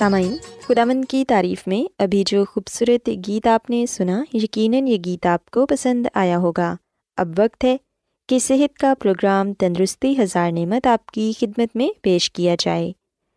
سامعین خدامن کی تعریف میں ابھی جو خوبصورت گیت آپ نے سنا، یقیناً یہ گیت آپ کو پسند آیا ہوگا۔ اب وقت ہے کہ صحت کا پروگرام تندرستی ہزار نعمت آپ کی خدمت میں پیش کیا جائے۔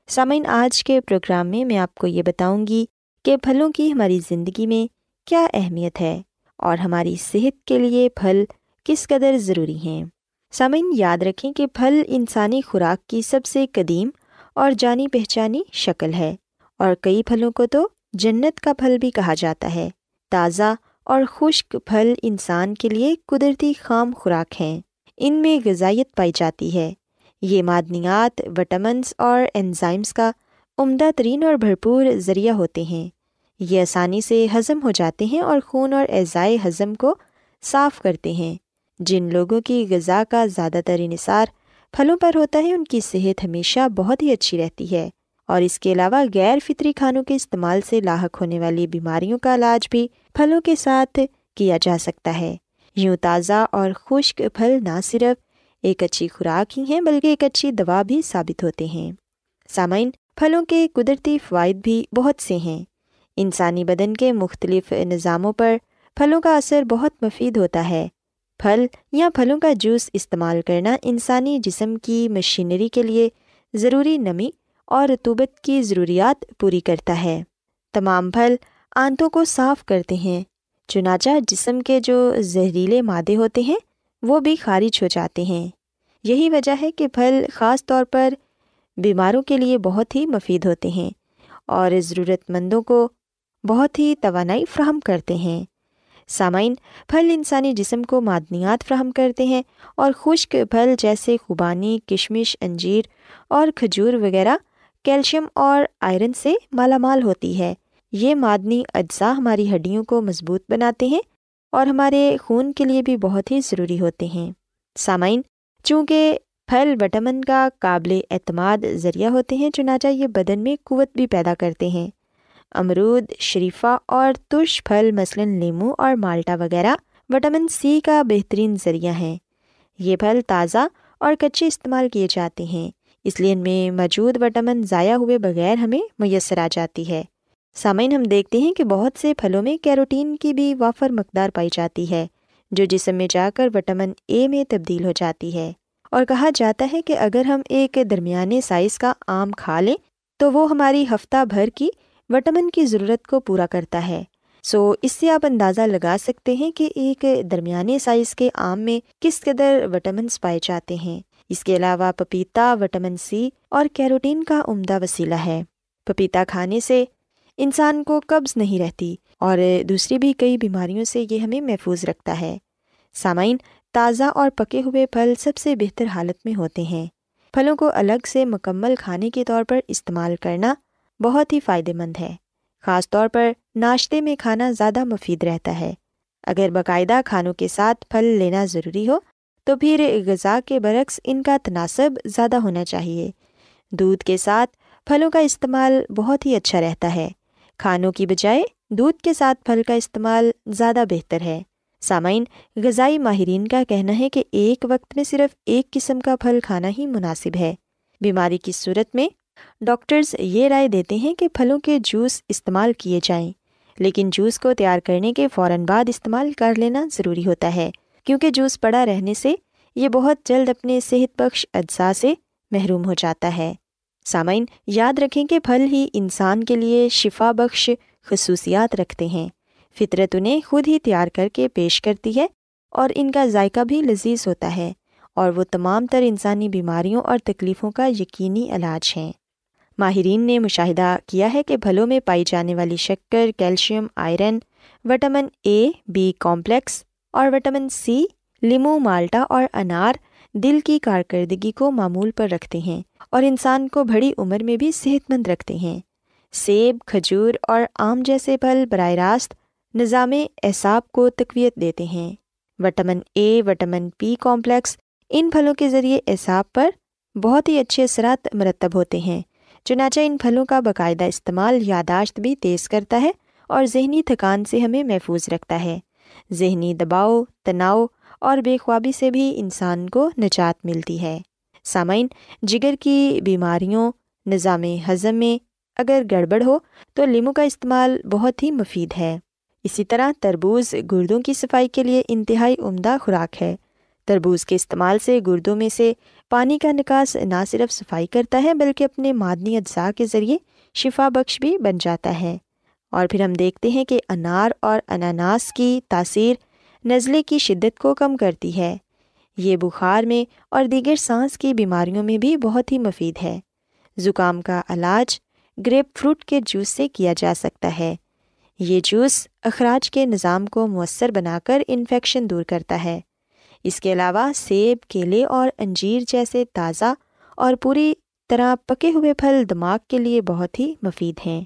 سامعین، آج کے پروگرام میں میں آپ کو یہ بتاؤں گی کہ پھلوں کی ہماری زندگی میں کیا اہمیت ہے اور ہماری صحت کے لیے پھل کس قدر ضروری ہیں۔ سامعین، یاد رکھیں کہ پھل انسانی خوراک کی سب سے قدیم اور جانی پہچانی شکل ہے۔ اور کئی پھلوں کو تو جنت کا پھل بھی کہا جاتا ہے۔ تازہ اور خشک پھل انسان کے لیے قدرتی خام خوراک ہیں۔ ان میں غذائیت پائی جاتی ہے۔ یہ معدنیات وٹامنس اور انزائمس کا عمدہ ترین اور بھرپور ذریعہ ہوتے ہیں۔ یہ آسانی سے ہضم ہو جاتے ہیں اور خون اور اعضائے ہضم کو صاف کرتے ہیں۔ جن لوگوں کی غذا کا زیادہ تر انحصار پھلوں پر ہوتا ہے، ان کی صحت ہمیشہ بہت ہی اچھی رہتی ہے۔ اور اس کے علاوہ غیر فطری کھانوں کے استعمال سے لاحق ہونے والی بیماریوں کا علاج بھی پھلوں کے ساتھ کیا جا سکتا ہے۔ یوں تازہ اور خشک پھل نہ صرف ایک اچھی خوراک ہی ہیں بلکہ ایک اچھی دوا بھی ثابت ہوتے ہیں۔ سامعین، پھلوں کے قدرتی فوائد بھی بہت سے ہیں۔ انسانی بدن کے مختلف نظاموں پر پھلوں کا اثر بہت مفید ہوتا ہے۔ پھل یا پھلوں کا جوس استعمال کرنا انسانی جسم کی مشینری کے لیے ضروری نمی اور رتوبت کی ضروریات پوری کرتا ہے۔ تمام پھل آنتوں کو صاف کرتے ہیں، چنانچہ جسم کے جو زہریلے مادے ہوتے ہیں، وہ بھی خارج ہو جاتے ہیں۔ یہی وجہ ہے کہ پھل خاص طور پر بیماروں کے لیے بہت ہی مفید ہوتے ہیں اور ضرورت مندوں کو بہت ہی توانائی فراہم کرتے ہیں۔ سامعین، پھل انسانی جسم کو معدنیات فراہم کرتے ہیں اور خشک پھل جیسے خوبانی، کشمش، انجیر اور کھجور وغیرہ کیلشیم اور آئرن سے مالا مال ہوتی ہے۔ یہ معدنی اجزاء ہماری ہڈیوں کو مضبوط بناتے ہیں اور ہمارے خون کے لیے بھی بہت ہی ضروری ہوتے ہیں۔ سامعین، چونکہ پھل وٹامن کا قابل اعتماد ذریعہ ہوتے ہیں، چنانچہ یہ بدن میں قوت بھی پیدا کرتے ہیں۔ امرود، شریفہ اور ترش پھل، مثلاً لیمو اور مالٹا وغیرہ، وٹامن سی کا بہترین ذریعہ ہیں۔ یہ پھل تازہ اور کچے استعمال کیے جاتے ہیں۔ اس لیے ان میں موجود وٹامن ضائع ہوئے بغیر ہمیں میسر آ جاتی ہے۔ سامعین، ہم دیکھتے ہیں کہ بہت سے پھلوں میں کیروٹین کی بھی وافر مقدار پائی جاتی ہے، جو جسم میں جا کر وٹامن اے میں تبدیل ہو جاتی ہے۔ اور کہا جاتا ہے کہ اگر ہم ایک درمیانے سائز کا آم کھا لیں، تو وہ ہماری ہفتہ بھر کی وٹامن کی ضرورت کو پورا کرتا ہے۔ سو، اس سے آپ اندازہ لگا سکتے ہیں کہ ایک درمیانے سائز کے آم میں کس قدر وٹامنس پائے جاتے ہیں۔ اس کے علاوہ پپیتا، وٹامن سی اور کیروٹین کا عمدہ وسیلہ ہے۔ پپیتا کھانے سے انسان کو قبض نہیں رہتی اور دوسری بھی کئی بیماریوں سے یہ ہمیں محفوظ رکھتا ہے۔ سامعین، تازہ اور پکے ہوئے پھل سب سے بہتر حالت میں ہوتے ہیں۔ پھلوں کو الگ سے مکمل کھانے کے طور پر استعمال کرنا بہت ہی فائدے مند ہے۔ خاص طور پر ناشتے میں کھانا زیادہ مفید رہتا ہے۔ اگر باقاعدہ کھانوں کے ساتھ پھل لینا ضروری ہو تو پھر غذا کے برعکس ان کا تناسب زیادہ ہونا چاہیے۔ دودھ کے ساتھ پھلوں کا استعمال بہت ہی اچھا رہتا ہے۔ کھانوں کی بجائے دودھ کے ساتھ پھل کا استعمال زیادہ بہتر ہے۔ سامعین، غذائی ماہرین کا کہنا ہے کہ ایک وقت میں صرف ایک قسم کا پھل کھانا ہی مناسب ہے۔ بیماری کی صورت میں ڈاکٹرز یہ رائے دیتے ہیں کہ پھلوں کے جوس استعمال کیے جائیں، لیکن جوس کو تیار کرنے کے فوراً بعد استعمال کر لینا ضروری ہوتا ہے۔ کیونکہ جوس پڑا رہنے سے یہ بہت جلد اپنے صحت بخش اجزاء سے محروم ہو جاتا ہے۔ سامعین، یاد رکھیں کہ پھل ہی انسان کے لیے شفا بخش خصوصیات رکھتے ہیں۔ فطرت انہیں خود ہی تیار کر کے پیش کرتی ہے اور ان کا ذائقہ بھی لذیذ ہوتا ہے اور وہ تمام تر انسانی بیماریوں اور تکلیفوں کا یقینی علاج ہیں۔ ماہرین نے مشاہدہ کیا ہے کہ پھلوں میں پائی جانے والی شکر، calcium, iron, vitamin A B complex اور وٹامن سی، لیمو، مالٹا اور انار دل کی کارکردگی کو معمول پر رکھتے ہیں اور انسان کو بڑی عمر میں بھی صحت مند رکھتے ہیں۔ سیب، کھجور اور آم جیسے پھل براہ راست نظام اعصاب کو تقویت دیتے ہیں۔ Vitamin A, vitamin P complex ان پھلوں کے ذریعے اعصاب پر بہت ہی اچھے اثرات مرتب ہوتے ہیں۔ چنانچہ ان پھلوں کا باقاعدہ استعمال یاداشت بھی تیز کرتا ہے اور ذہنی تھکان سے ہمیں محفوظ رکھتا ہے۔ ذہنی دباؤ، تناؤ اور بے خوابی سے بھی انسان کو نجات ملتی ہے۔ سامعین، جگر کی بیماریوں، نظام ہضم میں اگر گڑبڑ ہو تو لیمو کا استعمال بہت ہی مفید ہے۔ اسی طرح تربوز گردوں کی صفائی کے لیے انتہائی عمدہ خوراک ہے۔ تربوز کے استعمال سے گردوں میں سے پانی کا نکاس نہ صرف صفائی کرتا ہے بلکہ اپنے معدنی اجزاء کے ذریعے شفا بخش بھی بن جاتا ہے۔ اور پھر ہم دیکھتے ہیں کہ انار اور اناناس کی تاثیر نزلے کی شدت کو کم کرتی ہے۔ یہ بخار میں اور دیگر سانس کی بیماریوں میں بھی بہت ہی مفید ہے۔ زکام کا علاج گریپ فروٹ کے جوس سے کیا جا سکتا ہے۔ یہ جوس اخراج کے نظام کو مؤثر بنا کر انفیکشن دور کرتا ہے۔ اس کے علاوہ سیب، کیلے اور انجیر جیسے تازہ اور پوری طرح پکے ہوئے پھل دماغ کے لیے بہت ہی مفید ہیں۔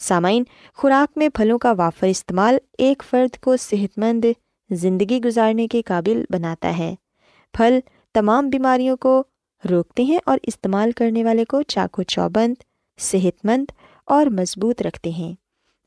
سامعین، خوراک میں پھلوں کا وافر استعمال ایک فرد کو صحت مند زندگی گزارنے کے قابل بناتا ہے۔ پھل تمام بیماریوں کو روکتے ہیں اور استعمال کرنے والے کو چاقو چوبند صحت مند اور مضبوط رکھتے ہیں۔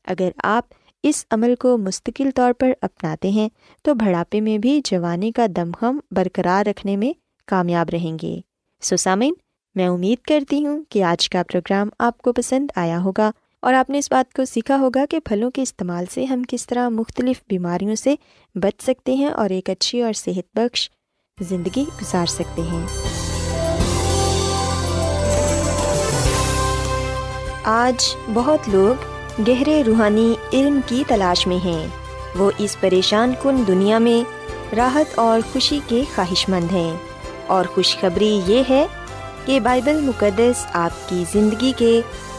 اگر آپ اس عمل کو مستقل طور پر اپناتے ہیں، تو بڑھاپے میں بھی جوانی کا دمخم برقرار رکھنے میں کامیاب رہیں گے۔ سوسامین میں امید کرتی ہوں کہ آج کا پروگرام آپ کو پسند آیا ہوگا۔ اور آپ نے اس بات کو سیکھا ہوگا کہ پھلوں کے استعمال سے ہم کس طرح مختلف بیماریوں سے بچ سکتے ہیں اور ایک اچھی اور صحت بخش زندگی گزار سکتے ہیں۔ آج بہت لوگ گہرے روحانی علم کی تلاش میں ہیں۔ وہ اس پریشان کن دنیا میں راحت اور خوشی کے خواہش مند ہیں۔ اور خوشخبری یہ ہے کہ بائبل مقدس آپ کی زندگی کے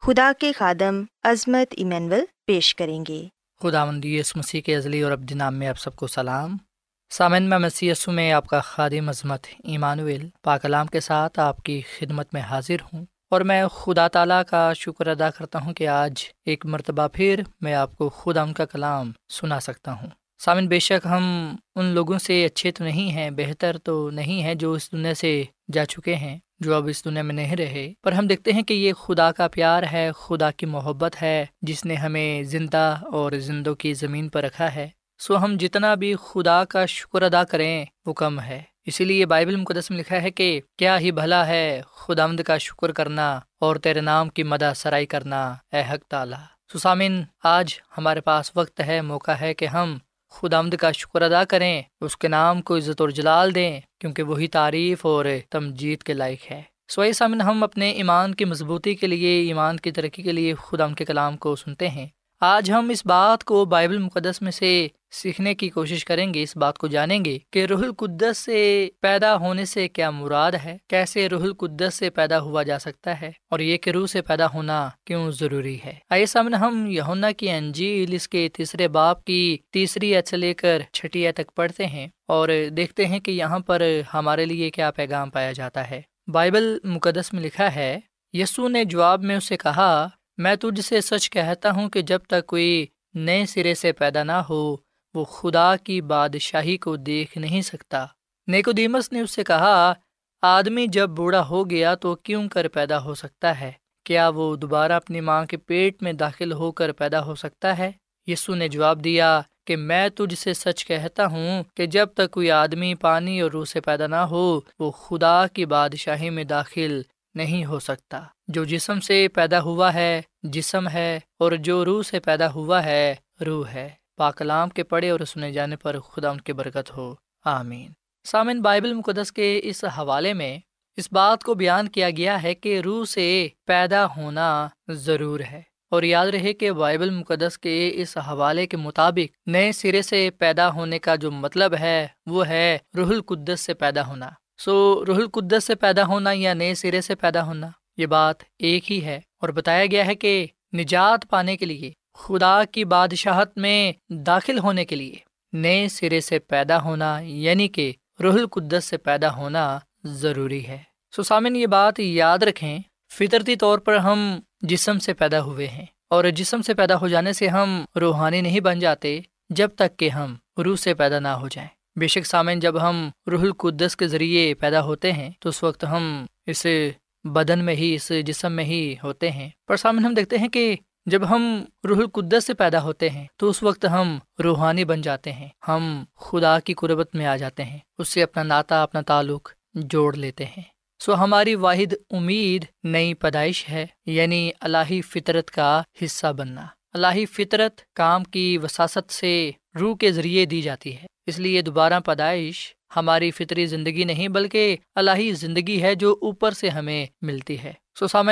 خدا کے خادم عظمت ایمینول پیش کریں گے۔ خدا مندی مسیح کے عزلی اور ابد نام میں آپ سب کو سلام۔ سامن میں مسی میں آپ کا خادم عظمت ایمانویل پاکلام کے ساتھ آپ کی خدمت میں حاضر ہوں اور میں خدا تعالیٰ کا شکر ادا کرتا ہوں کہ آج ایک مرتبہ پھر میں آپ کو خدا ان کا کلام سنا سکتا ہوں۔ سامن بے شک ہم ان لوگوں سے اچھے تو نہیں ہیں، بہتر تو نہیں ہیں جو اس دنیا سے جا چکے ہیں، جو اب اس دنیا میں نہیں رہے۔ پر ہم دیکھتے ہیں کہ یہ خدا کا پیار ہے، خدا کی محبت ہے، جس نے ہمیں زندہ اور زندوں کی زمین پر رکھا ہے۔ سو ہم جتنا بھی خدا کا شکر ادا کریں، وہ کم ہے۔ اسی لیے بائبل مقدس میں لکھا ہے کہ کیا ہی بھلا ہے خدا کا شکر کرنا اور تیرے نام کی مدہ سرائی کرنا، اے حق تعالیٰ۔ سسامن آج ہمارے پاس وقت ہے، موقع ہے کہ ہم خدا آمد کا شکر ادا کریں، اس کے نام کو عزت اور جلال دیں، کیونکہ وہی تعریف اور تمجید کے لائق ہے۔ سوئے سامن ہم اپنے ایمان کی مضبوطی کے لیے، ایمان کی ترقی کے لیے خدا کے کلام کو سنتے ہیں۔ آج ہم اس بات کو بائبل مقدس میں سے سیکھنے کی کوشش کریں گے، اس بات کو جانیں گے کہ روح القدس سے پیدا ہونے سے کیا مراد ہے؟ کیسے روح القدس سے پیدا ہوا جا سکتا ہے؟ اور یہ کہ روح سے پیدا ہونا کیوں ضروری ہے؟ آئے سامنے ہم یونا کی انجیل، اس کے تیسرے باپ کی تیسری سے لے کر چھٹی تک پڑھتے ہیں اور دیکھتے ہیں کہ یہاں پر ہمارے لیے کیا پیغام پایا جاتا ہے۔ بائبل مقدس میں لکھا ہے، یسو نے جواب میں اسے کہا میں تجھ سے سچ کہتا ہوں کہ جب تک کوئی نئے سرے سے پیدا نہ ہو، وہ خدا کی بادشاہی کو دیکھ نہیں سکتا۔ نیکو دیمس نے اس سے کہا، آدمی جب بوڑھا ہو گیا تو کیوں کر پیدا ہو سکتا ہے؟ کیا وہ دوبارہ اپنی ماں کے پیٹ میں داخل ہو کر پیدا ہو سکتا ہے؟ یسو نے جواب دیا کہ میں تجھ سے سچ کہتا ہوں کہ جب تک کوئی آدمی پانی اور روح سے پیدا نہ ہو، وہ خدا کی بادشاہی میں داخل نہیں ہو سکتا۔ جو جسم سے پیدا ہوا ہے جسم ہے اور جو روح سے پیدا ہوا ہے، روح ہے۔ پاکلام کے پڑھے اور سنے جانے پر خدا ان کی برکت ہو۔ آمین۔ سامن بائبل مقدس کے اس حوالے میں اس بات کو بیان کیا گیا ہے کہ روح سے پیدا ہونا ضرور ہے۔ اور یاد رہے کہ بائبل مقدس کے اس حوالے کے مطابق نئے سرے سے پیدا ہونے کا جو مطلب ہے، وہ ہے روح القدس سے پیدا ہونا۔ سو، روح القدس سے پیدا ہونا یا نئے سرے سے پیدا ہونا؟ یہ بات ایک ہی ہے اور بتایا گیا ہے کہ نجات پانے کے لیے، خدا کی بادشاہت میں داخل ہونے کے لیے نئے سرے سے پیدا ہونا یعنی کہ روح القدس سے پیدا ہونا ضروری ہے۔ سسامن یہ بات یاد رکھیں، فطرتی طور پر ہم جسم سے پیدا ہوئے ہیں اور جسم سے پیدا ہو جانے سے ہم روحانی نہیں بن جاتے جب تک کہ ہم روح سے پیدا نہ ہو جائیں۔ بے شک سامن جب ہم روح القدس کے ذریعے پیدا ہوتے ہیں، تو اس وقت ہم اس بدن میں ہی، اس جسم میں ہی ہوتے ہیں۔ پر سامن ہم دیکھتے ہیں کہ جب ہم روح القدس سے پیدا ہوتے ہیں، تو اس وقت ہم روحانی بن جاتے ہیں۔ ہم خدا کی قربت میں آ جاتے ہیں۔ اس سے اپنا ناطا اپنا تعلق جوڑ لیتے ہیں۔ سو ہماری واحد امید نئی پیدائش ہے یعنی الہی فطرت کا حصہ بننا۔ الہی فطرت کام کی وساست سے روح کے ذریعے دی جاتی ہے۔ اس لیے دوبارہ پیدائش ہماری فطری زندگی نہیں بلکہ الہی زندگی ہے جو اوپر سے ہمیں ملتی ہے۔ سو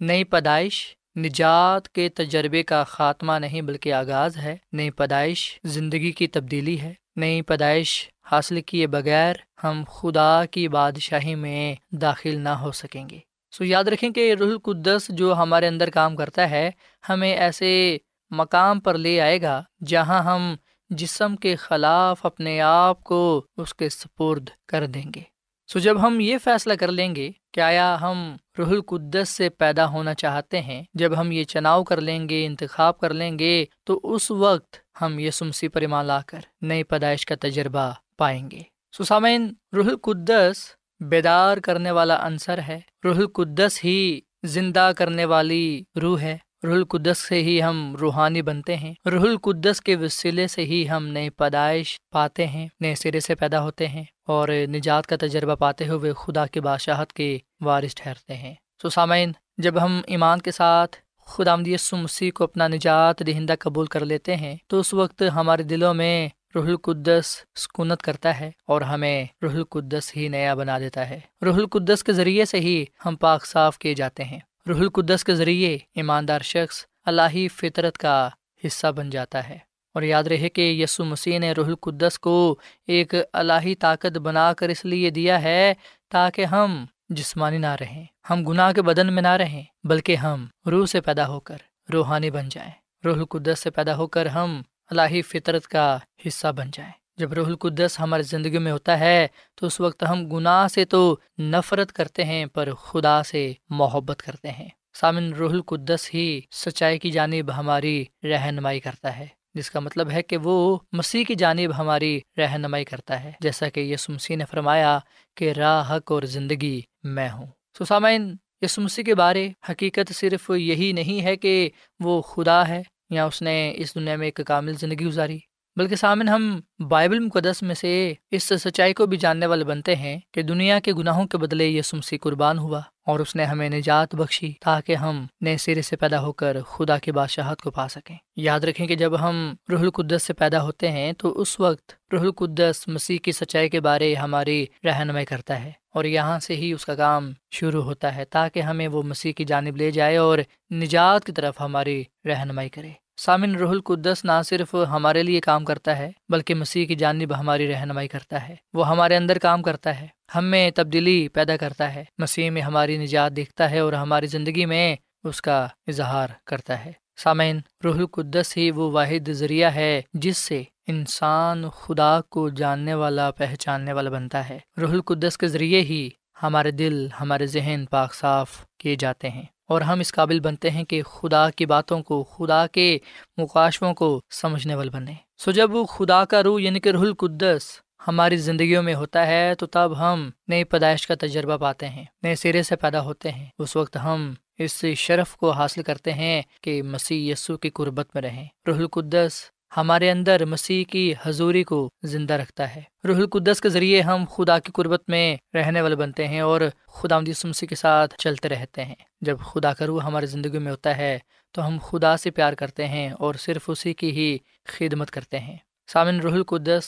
نئی پیدائش، نجات کے تجربے کا خاتمہ نہیں بلکہ آغاز ہے۔ نئی پیدائش زندگی کی تبدیلی ہے۔ نئی پیدائش حاصل کیے بغیر ہم خدا کی بادشاہی میں داخل نہ ہو سکیں گے۔ سو یاد رکھیں کہ روح القدس جو ہمارے اندر کام کرتا ہے، ہمیں ایسے مقام پر لے آئے گا جہاں ہم جسم کے خلاف اپنے آپ کو اس کے سپرد کر دیں گے۔ سو جب ہم یہ فیصلہ کر لیں گے کہ آیا ہم روح القدس سے پیدا ہونا چاہتے ہیں؟ جب ہم یہ چناؤ کر لیں گے، انتخاب کر لیں گے، تو اس وقت ہم یہ سمسی پریما لا کر نئی پیدائش کا تجربہ پائیں گے۔ سسامین روح القدس بیدار کرنے والا عنصر ہے۔ روح القدس ہی زندہ کرنے والی روح ہے۔ روح القدس سے ہی ہم روحانی بنتے ہیں۔ روح القدس کے وسیلے سے ہی ہم نئی پیدائش پاتے ہیں، نئے سرے سے پیدا ہوتے ہیں اور نجات کا تجربہ پاتے ہوئے خدا کے بادشاہت کے وارث ٹھہرتے ہیں۔ سو سامعین، جب ہم ایمان کے ساتھ خدا مسیح کو اپنا نجات دہندہ قبول کر لیتے ہیں، تو اس وقت ہمارے دلوں میں روح القدس سکونت کرتا ہے اور ہمیں روح القدس ہی نیا بنا دیتا ہے۔ روح القدس کے ذریعے سے ہی ہم پاک صاف کیے جاتے ہیں۔ روح القدس کے ذریعے ایماندار شخص اللہ فطرت کا حصہ بن جاتا ہے۔ اور یاد رہے کہ یسو مسیح نے روح القدس کو ایک الہی طاقت بنا کر اس لیے دیا ہے تاکہ ہم جسمانی نہ رہیں، ہم گناہ کے بدن میں نہ رہیں، بلکہ ہم روح سے پیدا ہو کر روحانی بن جائیں۔ روح القدس سے پیدا ہو کر ہم الہی فطرت کا حصہ بن جائیں۔ جب روح القدس ہماری زندگی میں ہوتا ہے، تو اس وقت ہم گناہ سے تو نفرت کرتے ہیں، پر خدا سے محبت کرتے ہیں۔ سامن، روح القدس ہی سچائی کی جانب ہماری رہنمائی کرتا ہے، جس کا مطلب ہے کہ وہ مسیح کی جانب ہماری رہنمائی کرتا ہے۔ جیسا کہ یس مسیح نے فرمایا کہ راہ، حق اور زندگی میں ہوں۔ سو سامعین یس مسیح کے بارے حقیقت صرف یہی نہیں ہے کہ وہ خدا ہے یا اس نے اس دنیا میں ایک کامل زندگی گزاری۔ بلکہ سامن ہم بائبل مقدس میں سے اس سچائی کو بھی جاننے والے بنتے ہیں کہ دنیا کے گناہوں کے بدلے یہ سمسی قربان ہوا اور اس نے ہمیں نجات بخشی تاکہ ہم نئے سرے سے پیدا ہو کر خدا کی بادشاہت کو پا سکیں۔ یاد رکھیں کہ جب ہم روح القدس سے پیدا ہوتے ہیں تو اس وقت روح القدس مسیح کی سچائی کے بارے ہماری رہنمائی کرتا ہے اور یہاں سے ہی اس کا کام شروع ہوتا ہے تاکہ ہمیں وہ مسیح کی جانب لے جائے اور نجات کی طرف ہماری رہنمائی کرے۔ سامن رح القدس نہ صرف ہمارے لیے کام کرتا ہے، بلکہ مسیح کی جانب ہماری رہنمائی کرتا ہے۔ وہ ہمارے اندر کام کرتا ہے، ہم میں تبدیلی پیدا کرتا ہے۔ مسیح میں ہماری نجات دیکھتا ہے اور ہماری زندگی میں اس کا اظہار کرتا ہے۔ سامعین روح القدس ہی وہ واحد ذریعہ ہے جس سے انسان خدا کو جاننے والا، پہچاننے والا بنتا ہے۔ روح القدس کے ذریعے ہی ہمارے دل، ہمارے ذہن پاک صاف کیے جاتے ہیں۔ اور ہم اس قابل بنتے ہیں کہ خدا کی باتوں کو، خدا کے مقاشوں کو سمجھنے والے بنے سو جب خدا کا روح یعنی کہ رح القدس ہماری زندگیوں میں ہوتا ہے، تو تب ہم نئی پیدائش کا تجربہ پاتے ہیں، نئے سرے سے پیدا ہوتے ہیں۔ اس وقت ہم اس شرف کو حاصل کرتے ہیں کہ مسیح یسو کی قربت میں رہیں۔ روح القدس ہمارے اندر مسیح کی حضوری کو زندہ رکھتا ہے۔ روح القدس کے ذریعے ہم خدا کی قربت میں رہنے والے بنتے ہیں اور خدا مسیح کے ساتھ چلتے رہتے ہیں۔ جب خدا کا روح ہماری زندگی میں ہوتا ہے تو ہم خدا سے پیار کرتے ہیں اور صرف اسی کی ہی خدمت کرتے ہیں۔ سامن روح القدس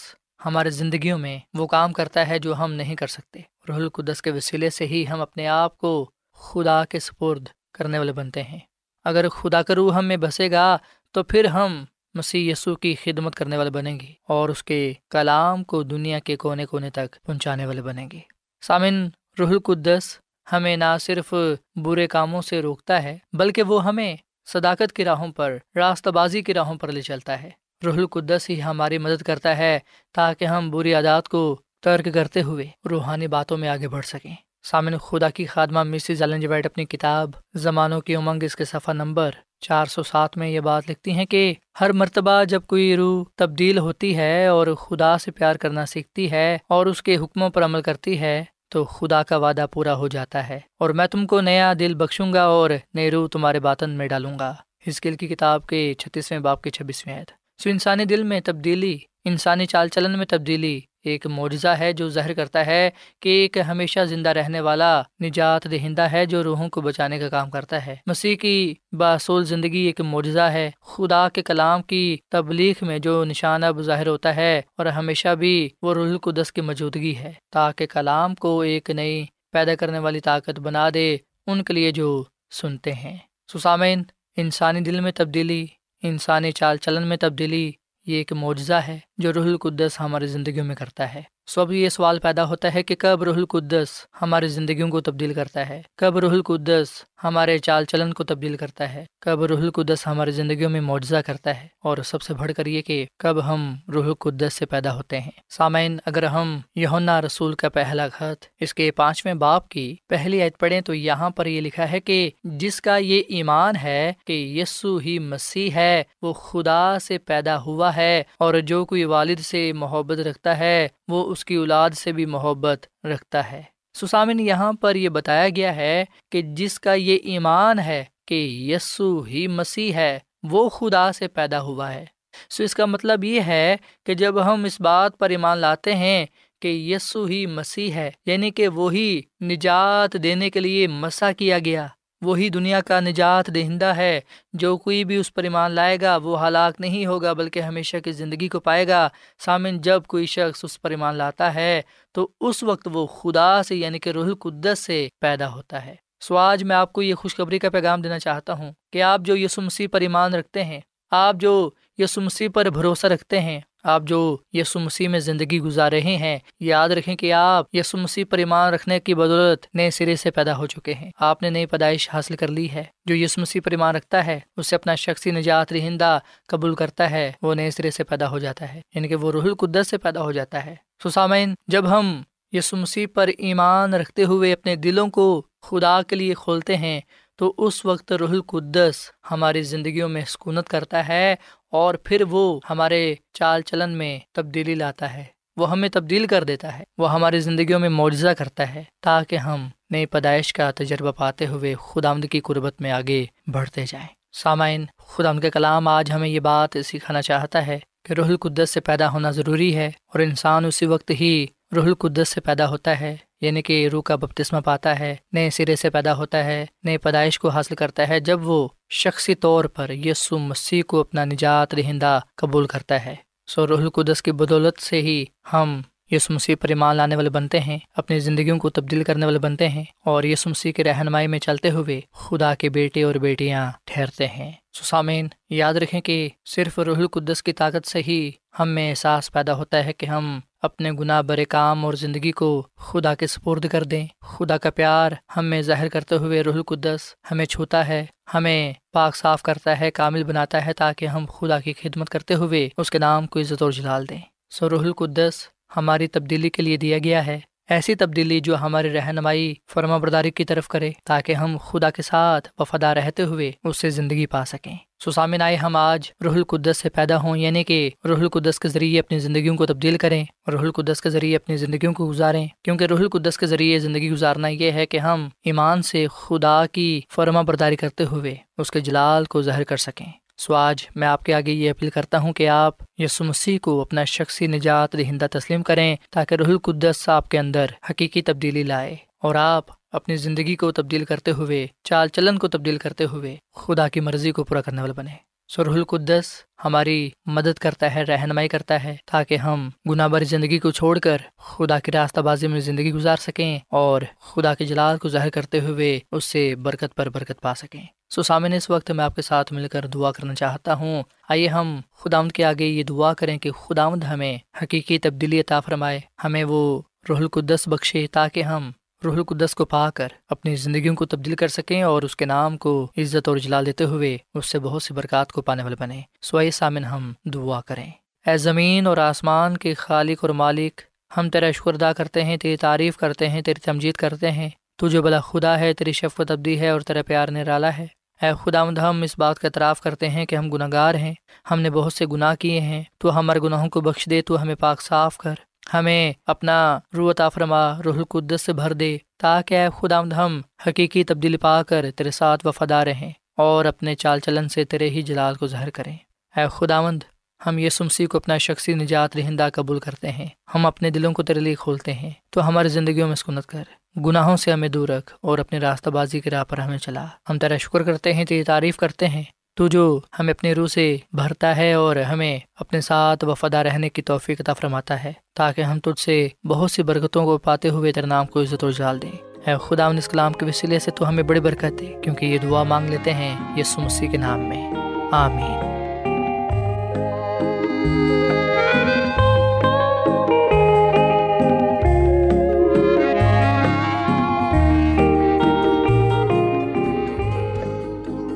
ہمارے زندگیوں میں وہ کام کرتا ہے جو ہم نہیں کر سکتے۔ روح القدس کے وسیلے سے ہی ہم اپنے آپ کو خدا کے سپرد کرنے والے بنتے ہیں۔ اگر خدا کا روح ہم میں بسے گا تو پھر ہم مسیح یسو کی خدمت کرنے والے بنیں گے اور اس کے کلام کو دنیا کے کونے کونے تک پہنچانے والے بنیں گے سامن روح القدس ہمیں نہ صرف برے کاموں سے روکتا ہے، بلکہ وہ ہمیں صداقت کی راہوں پر، راستہ بازی کی راہوں پر لے چلتا ہے۔ روح القدس ہی ہماری مدد کرتا ہے تاکہ ہم بری عادات کو ترک کرتے ہوئے روحانی باتوں میں آگے بڑھ سکیں۔ سامن خدا کی خادمہ مسز ایلن وائٹ اپنی کتاب زمانوں کی امنگ، اس کے صفحہ نمبر چار سو سات میں یہ بات لکھتی ہیں کہ ہر مرتبہ جب کوئی روح تبدیل ہوتی ہے اور خدا سے پیار کرنا سیکھتی ہے اور اس کے حکموں پر عمل کرتی ہے، تو خدا کا وعدہ پورا ہو جاتا ہے۔ اور میں تم کو نیا دل بخشوں گا اور نئی روح تمہارے باطن میں ڈالوں گا۔ ہسکل کی کتاب کے چھتیسویں باپ کے چھبیسویں عید سو انسانی دل میں تبدیلی، انسانی چال چلن میں تبدیلی ایک معجزہ ہے جو ظاہر کرتا ہے کہ ایک ہمیشہ زندہ رہنے والا نجات دہندہ ہے جو روحوں کو بچانے کا کام کرتا ہے۔ مسیح کی باصول زندگی ایک معجزہ ہے۔ خدا کے کلام کی تبلیغ میں جو نشان اب ظاہر ہوتا ہے اور ہمیشہ بھی وہ روح القدس کی موجودگی ہے۔ تاکہ کلام کو ایک نئی پیدا کرنے والی طاقت بنا دے ان کے لیے جو سنتے ہیں۔ سسامین انسانی دل میں تبدیلی، انسانی چال چلن میں تبدیلی یہ ایک معجزہ ہے جو روح القدس ہماری زندگیوں میں کرتا ہے۔ سو اب یہ سوال پیدا ہوتا ہے کہ کب روح القدس ہماری زندگیوں کو تبدیل کرتا ہے؟ کب روح القدس ہمارے چال چلن کو تبدیل کرتا ہے؟ کب روح القدس ہماری زندگیوں میں معجزہ کرتا ہے؟ اور سب سے بڑھ کر یہ کہ کب ہم روح القدس سے پیدا ہوتے ہیں؟ سامعین، اگر ہم یونا رسول کا پہلا خط، اس کے پانچویں باپ کی پہلی عید پڑھیں تو یہاں پر یہ لکھا ہے کہ جس کا یہ ایمان ہے کہ یسو ہی مسیح ہے، وہ خدا سے پیدا ہوا ہے اور جو کوئی والد سے محبت رکھتا ہے، وہ اس کی اولاد سے بھی محبت رکھتا ہے۔ سسامن، یہاں پر یہ بتایا گیا ہے کہ جس کا یہ ایمان ہے کہ یسو ہی مسیح ہے، وہ خدا سے پیدا ہوا ہے۔ سو اس کا مطلب یہ ہے کہ جب ہم اس بات پر ایمان لاتے ہیں کہ یسو ہی مسیح ہے یعنی کہ وہی نجات دینے کے لیے مسا کیا گیا۔ وہی دنیا کا نجات دہندہ ہے۔ جو کوئی بھی اس پر ایمان لائے گا، وہ ہلاک نہیں ہوگا، بلکہ ہمیشہ کی زندگی کو پائے گا۔ سامن، جب کوئی شخص اس پر ایمان لاتا ہے، تو اس وقت وہ خدا سے یعنی کہ روح القدس سے پیدا ہوتا ہے۔ سو آج میں آپ کو یہ خوشخبری کا پیغام دینا چاہتا ہوں کہ آپ جو یسمسی پر ایمان رکھتے ہیں، آپ جو یسمسی پر بھروسہ رکھتے ہیں آپ جو یسو مسیح میں زندگی گزار رہے ہیں، یاد رکھیں کہ آپ یسو مسیح پر ایمان رکھنے کی بدولت نئے سرے سے پیدا ہو چکے ہیں۔ آپ نے نئی پیدائش حاصل کر لی ہے۔ جو یسو مسیح پر ایمان رکھتا ہے، اسے اپنا شخصی نجات رہندہ قبول کرتا ہے، وہ نئے سرے سے پیدا ہو جاتا ہے یعنی کہ وہ روح القدس سے پیدا ہو جاتا ہے۔ سسامین جب ہم یسو مسیح پر ایمان رکھتے ہوئے اپنے دلوں کو خدا کے لیے کھولتے ہیں، تو اس وقت روح القدس ہماری زندگیوں میں سکونت کرتا ہے اور پھر وہ ہمارے چال چلن میں تبدیلی لاتا ہے۔ وہ ہمیں تبدیل کر دیتا ہے۔ وہ ہماری زندگیوں میں معجزہ کرتا ہے تاکہ ہم نئی پیدائش کا تجربہ پاتے ہوئے خدا کی قربت میں آگے بڑھتے جائیں۔ سامعین خدا کے کلام آج ہمیں یہ بات سکھانا چاہتا ہے کہ روح القدس سے پیدا ہونا ضروری ہے اور انسان اسی وقت ہی روح القدس سے پیدا ہوتا ہے یعنی کہ روح کا بپتسمہ پاتا ہے، نئے سرے سے پیدا ہوتا ہے، نئے پیدائش کو حاصل کرتا ہے جب وہ شخصی طور پر یسو مسیح کو اپنا نجات رہندہ قبول کرتا ہے۔ سو روح القدس کی بدولت سے ہی ہم یس مسیح پر ایمان لانے والے بنتے ہیں، اپنی زندگیوں کو تبدیل کرنے والے بنتے ہیں اور یس مسیح کے رہنمائی میں چلتے ہوئے خدا کے بیٹے اور بیٹیاں ٹھہرتے ہیں۔ سسامین یاد رکھیں کہ صرف روح القدس کی طاقت سے ہی ہم میں احساس پیدا ہوتا ہے کہ ہم اپنے گناہ برے کام اور زندگی کو خدا کے سپرد کر دیں۔ خدا کا پیار ہم میں ظاہر کرتے ہوئے روح القدس ہمیں چھوتا ہے، ہمیں پاک صاف کرتا ہے، کامل بناتا ہے تاکہ ہم خدا کی خدمت کرتے ہوئے اس کے نام کو عزت اور جلال دیں۔ سو روح القدس ہماری تبدیلی کے لیے دیا گیا ہے۔ ایسی تبدیلی جو ہماری رہنمائی فرما برداری کی طرف کرے تاکہ ہم خدا کے ساتھ وفادہ رہتے ہوئے اس سے زندگی پا سکیں۔ سسامن آئے، ہم آج روح القدس سے پیدا ہوں یعنی کہ روح القدس کے ذریعے اپنی زندگیوں کو تبدیل کریں، روح القدس کے ذریعے اپنی زندگیوں کو گزاریں۔ کیونکہ روح القدس کے ذریعے زندگی گزارنا یہ ہے کہ ہم ایمان سے خدا کی فرما برداری کرتے ہوئے اس کے جلال کو ظاہر کر سکیں۔ سو آج میں آپ کے آگے یہ اپیل کرتا ہوں کہ آپ یسو مسیح کو اپنا شخصی نجات دہندہ تسلیم کریں تاکہ رح القدس آپ کے اندر حقیقی تبدیلی لائے اور آپ اپنی زندگی کو تبدیل کرتے ہوئے، چال چلن کو تبدیل کرتے ہوئے خدا کی مرضی کو پورا کرنے والے بنے سرح القدس ہماری مدد کرتا ہے، رہنمائی کرتا ہے تاکہ ہم گناہ بری زندگی کو چھوڑ کر خدا کی راستہ بازی میں زندگی گزار سکیں اور خدا کے جلال کو ظاہر کرتے ہوئے اس سے برکت پر برکت پا سکیں۔ سو سامن اس وقت میں آپ کے ساتھ مل کر دعا کرنا چاہتا ہوں۔ آئیے ہم خداوند کے آگے یہ دعا کریں کہ خداوند ہمیں حقیقی تبدیلی عطا فرمائے، ہمیں وہ روح القدس بخشے تاکہ ہم روح القدس کو پا کر اپنی زندگیوں کو تبدیل کر سکیں اور اس کے نام کو عزت اور جلال دیتے ہوئے اس سے بہت سی برکات کو پانے والے بنے سوائے سامن ہم دعا کریں۔ اے زمین اور آسمان کے خالق اور مالک، ہم تیرا شکر ادا کرتے ہیں، تیری تعریف کرتے ہیں، تیری تمجید کرتے ہیں۔ تو جو بلا خدا ہے، تیری شفقت ابدی ہے اور تیرا پیار نرالا ہے۔ اے خدا مد ہم اس بات کا اعتراف کرتے ہیں کہ ہم گناہ گار ہیں۔ ہم نے بہت سے گناہ کیے ہیں۔ تو ہمارے گناہوں کو بخش دے، تو ہمیں پاک صاف کر۔ ہمیں اپنا روت آفرما روح القدس سے بھر دے، تاکہ اے خدا مد ہم حقیقی تبدیلی پا کر تیرے ساتھ وفادار رہیں اور اپنے چال چلن سے تیرے ہی جلال کو ظاہر کریں۔ اے خداوند، ہم یہ سمسی کو اپنا شخصی نجات رہندہ قبول کرتے ہیں۔ ہم اپنے دلوں کو تیرے لیے کھولتے ہیں۔ تو ہماری زندگیوں میں سکونت کر۔ گناہوں سے ہمیں دور رکھ اور اپنے راستہ بازی کی راہ پر ہمیں چلا۔ ہم تیرا شکر کرتے ہیں، تیری تعریف کرتے ہیں۔ تو جو ہمیں اپنے روح سے بھرتا ہے اور ہمیں اپنے ساتھ وفادہ رہنے کی توفیق عطا فرماتا ہے، تاکہ ہم تجھ سے بہت سی برکتوں کو پاتے ہوئے تیرے نام کو عزت و جال دیں۔ اے خدا، ان کلام کے وسیلے سے تو ہمیں بڑی برکت دے، کیونکہ یہ دعا مانگ لیتے ہیں یہ مسیح کے نام میں۔ آمین۔